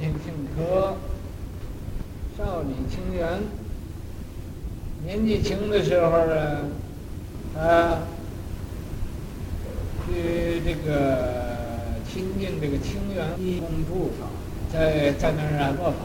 亲姓柯，少李清源。年纪轻的时候呢，他去这个亲近这个清源一公住法，在在那儿啊落法。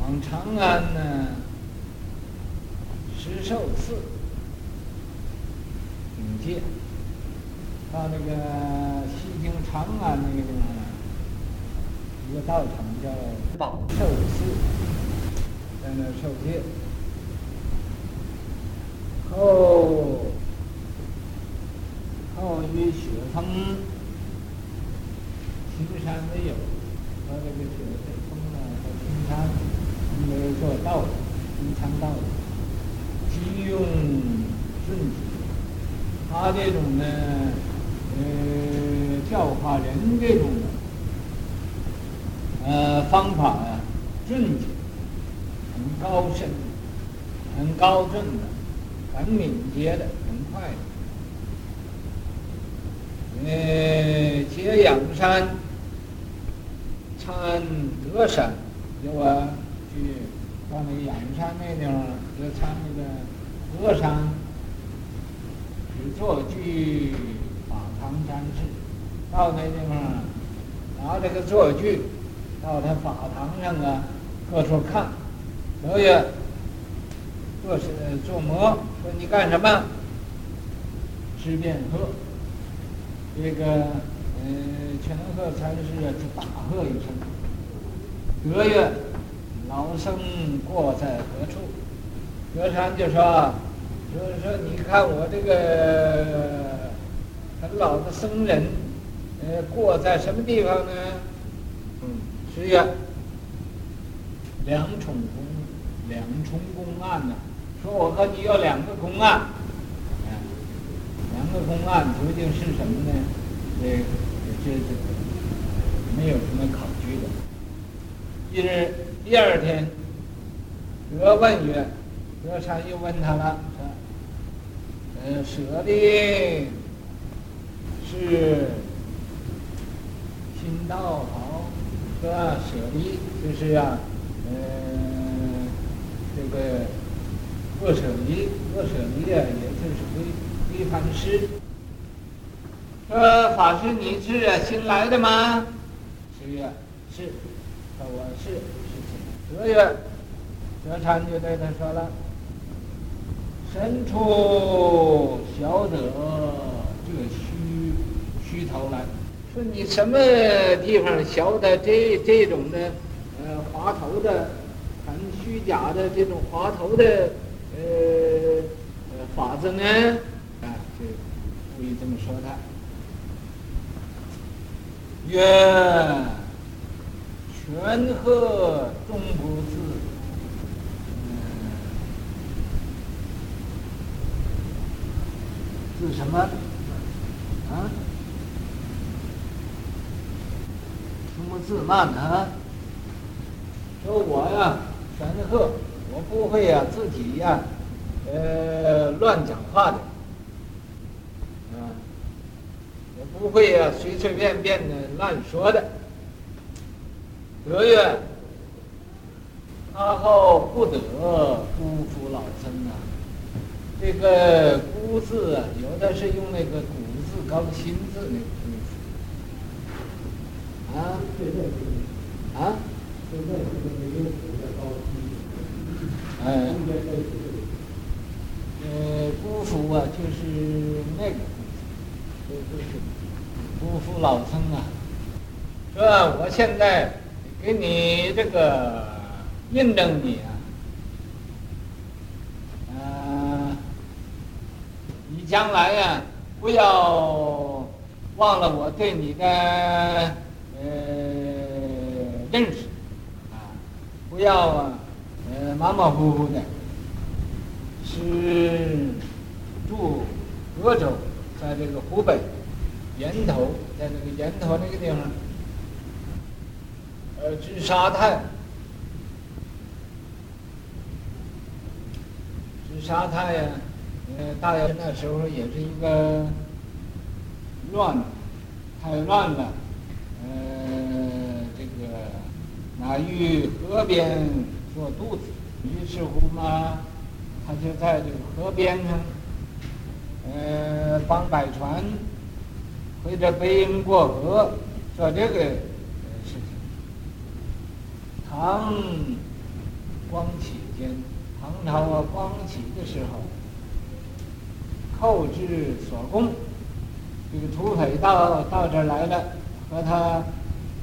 往长安呢，石兽寺领戒。到那个西京长安那个地方，一个道场叫宝寿寺，在那受戒。后后与雪峰青山为友，和这个雪峰呢和青山，没有做道青山道机用顺直，他这种呢。呃，教化人这种，呃，方法啊，顺捷，很高深，很高正的，很敏捷的，很快的。呃，接阳山，参德山，有啊，去到那个阳山那地方，就参那个德山，去坐具。唐山寺，到那地方，拿这个坐具，到他法堂上啊，各处看。德曰：“做是做魔，说你干什么？”知便喝。这个呃，全鹤禅师啊，就大喝一声。德月：“老僧过在何处？”德山就说：“说说，你看我这个。”很老的僧人，呃，过在什么地方呢？嗯，是呀，两重公，两重公案呢。说我和你有两个公案，啊，两个公案究竟是什么呢？这这这没有什么考据的。一日第二天，德问曰：“德山又问他了，说，呃，舍利。”是心道好，是吧？舍利就是啊，嗯、这个不舍离，不舍离啊，也就是归归梵师。说法师，你是新来的吗？是呀，是，说我是是。德曰，德禅就对他说了：身处小德这个虚头来，说你什么地方学的这这种的，呃，滑头的，很虚假的这种滑头的，呃呃，法子呢？啊，就故意这么说他。曰，全贺终不自，嗯，自什么？啊？不自慢啊！说我呀，全贺，我不会呀，自己呀，呃，乱讲话的，啊，我不会呀，随随便便的乱说的。德曰，阿后不得辜负老僧啊！这个“辜”字啊，有的是用那个“古”字，高心字那个。啊，对对对，啊，对对对，这个比较高级。哎，呃，辜负啊，就是那个，就是辜负老僧啊。说我现在给你这个印证你啊，啊，你将来呀，不要忘了我对你的。呃，认识啊，不要啊，呃，马马虎虎的。是住鄂州，在这个湖北岩头，在那个岩头那个地方，呃，治沙太，治沙太呀，呃，大约那时候也是一个乱，太乱了。呃，那于河边做肚子，于是乎嘛，他就在这个河边上，呃，帮摆船，或者背人过河，做这个事情。唐光启间，唐朝啊，光启的时候，寇至所供，这个土匪到到这儿来了，和他，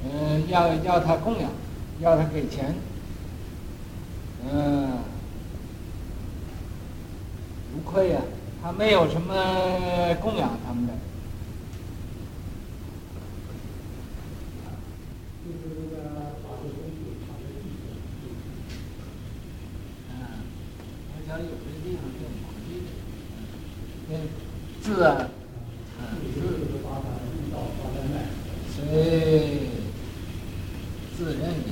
呃，要要他供养，要他给钱，嗯、呃，不亏呀，他没有什么供养他们的。字啊，字，谁自认的，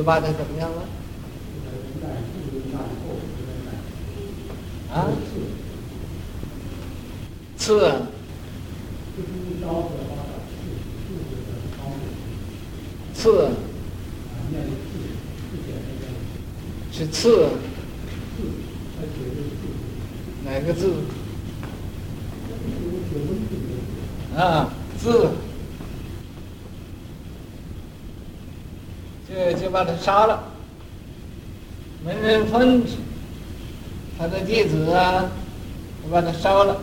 就把它怎么样了？啊？次。次。是刺。哪个字？啊，字，就就把他杀了。门人汾之，他的弟子啊，就把他烧了，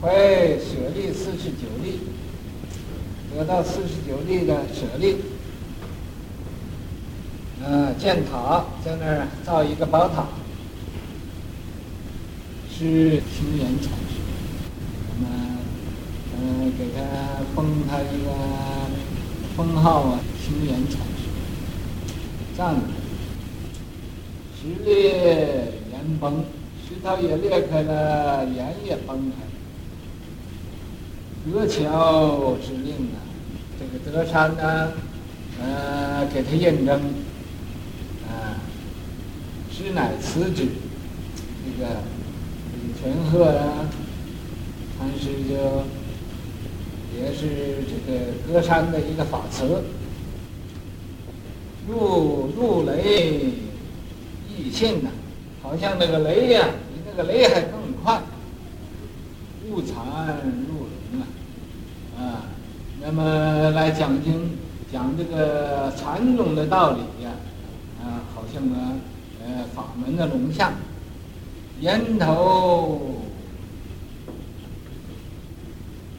会舍利四十九粒，得到四十九粒的舍利。啊，建塔在那儿造一个宝塔，是青岩禅师。我们嗯，给他封他一个封号啊，青岩禅师。这样的，石裂岩崩，石头也裂开了，岩也崩开了。德桥之令啊，这个德山呢，呃，给他印证，啊，师乃辞旨，这个李全鹤啊，禅师就。也是这个格山的一个法词，入入雷易迅呐，好像那个雷呀、比那个雷还更快。入禅入龙啊，啊，那么来讲经讲这个禅宗的道理呀、啊，好像呢，呃，法门的龙象，岩头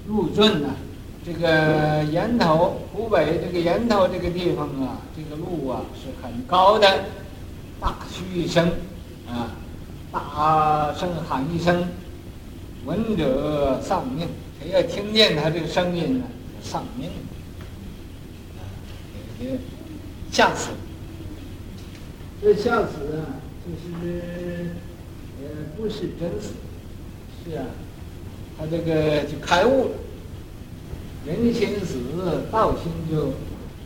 入圳呐。这个岩头，湖北这个岩头这个地方啊，这个路啊是很高的，大嘘一声，啊，大声喊一声，闻者丧命。谁要听见他这个声音呢，丧命，啊，吓死。这吓死啊，就是呃，不是真死，是啊，他这个就开悟了。人心死，道心就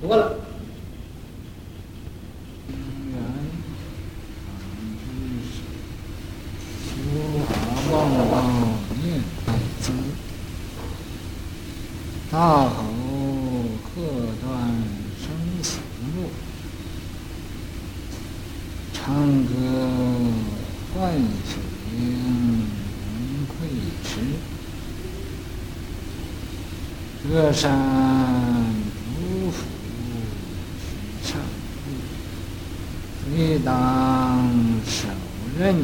多了。大吼喝断生死路，唱歌唤醒人窥池。格山嘱咐须唱故，非当手刃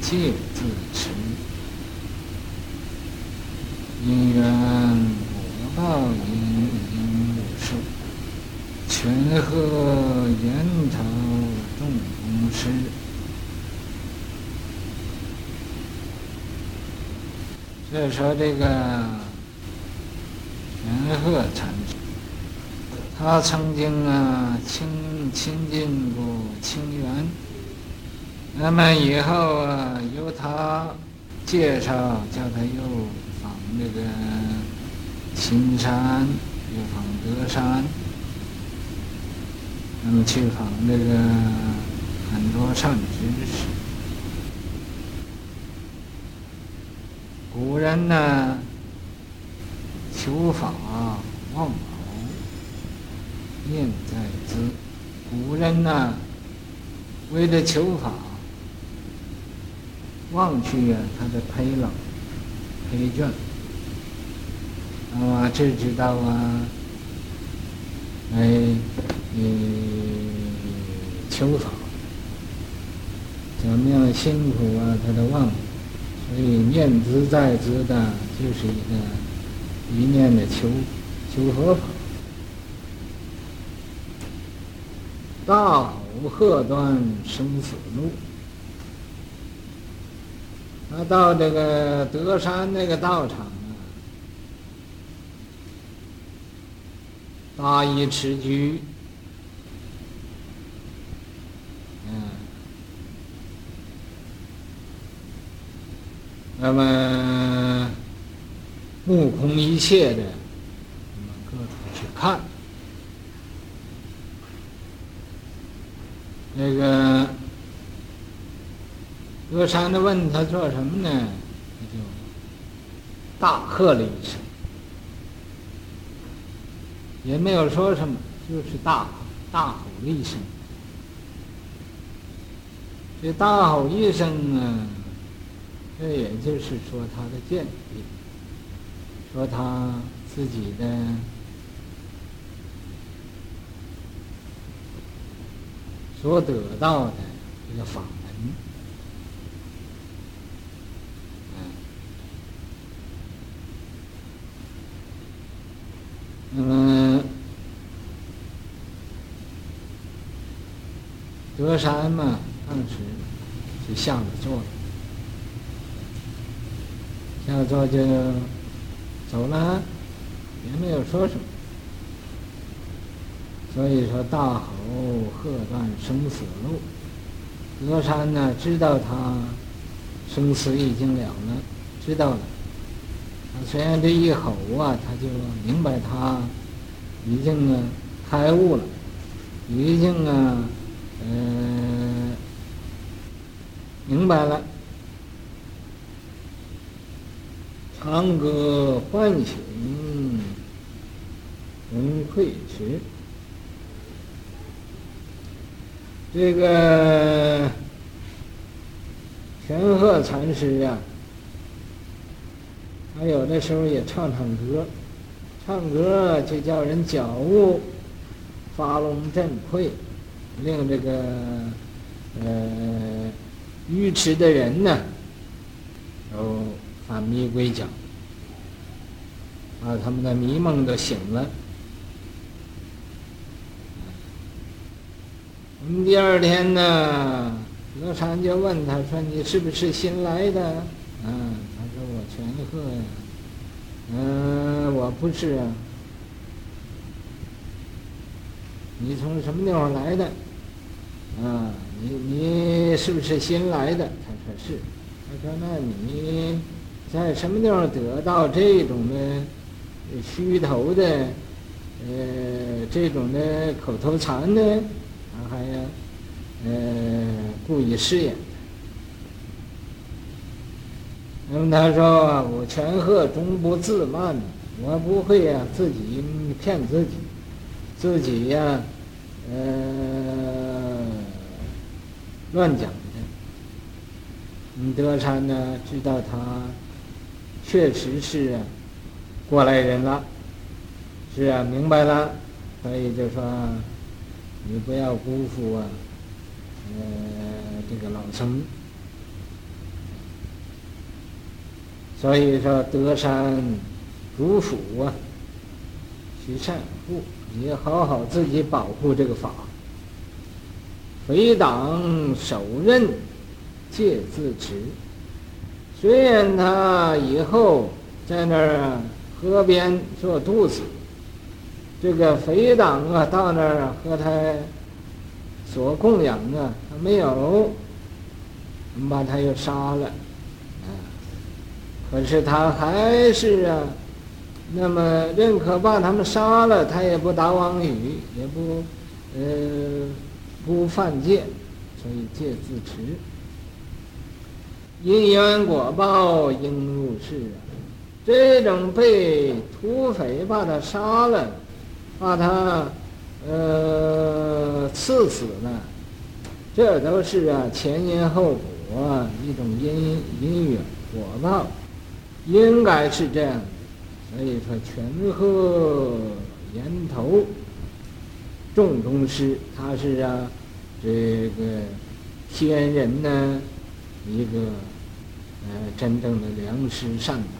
戒自持。因缘果报应应无受，权贺岩头众公师。所以说这个。玄鹤禅师，他曾经啊亲亲近过清源，那么以后啊由他介绍，叫他又访那个青山，又访德山，那么去访那个很多善知识。古人呢？求法望宝，念在兹。古人呢，为了求法，忘去啊他的陪老陪眷，啊，只知道啊，来嗯求法，怎么样辛苦啊，他都忘了，所以念兹在兹的，就是一个一念的求求佛法。大吼喝断生死路。那到这个德山那个道场啊，大衣持居，嗯，那么目空一切的，各处去看。那个德山的问他做什么呢？他就大喝了一声，也没有说什么，就是大大吼了一声。这大吼一声呢，这也就是说他的见地，说他自己的。所得到的这个法门，嗯，那么德山嘛，当时就下了座了，下了座就走了，也没有说什么。所以说，大吼喝断生死路。德山呢，知道他生死已经了了，知道了。虽然这一吼啊，他就明白他已经啊开悟了，已经啊嗯、呃、明白了。长歌唤醒龙窥池。这个玄鹤禅师啊，他有的时候也唱唱歌，唱歌就叫人觉悟，发聋振聩，令这个呃愚痴的人呢，都啊迷归觉，把他们的迷梦都醒了。第二天呢，德山就问他说：“你是不是新来的？”啊，他说：“我全鹤呀。”嗯，我不是啊。你从什么地方来的？啊，你你是不是新来的？他说是。他说：“那你在什么地方得到这种的虚头的呃这种的口头禅呢？”还呀，呃，故意试验。那么他说：“我全贺终不自慢，我不会呀，自己骗自己，自己呀，呃，乱讲的。”德山呢，知道他确实是啊过来人了，是啊，明白了，所以就说。你不要辜负啊，呃，这个老僧。所以说，德山主辅啊，须善护，你要好好自己保护这个法。匪党手刃，戒自持。虽然他以后在那儿河边做肚子。这个肥党啊，到那儿和他所供养啊，他没有，我们把他又杀了，啊，可是他还是啊，那么认可把他们杀了，他也不打妄语，也不呃不犯戒，所以戒自持。因缘果报应入世啊，这种被土匪把他杀了。把他呃，赐死了，这都是啊前因后果啊一种因因缘果报，应该是这样。所以说，权鹤岩头众中师，他是啊这个天人呢一个呃真正的良师善导。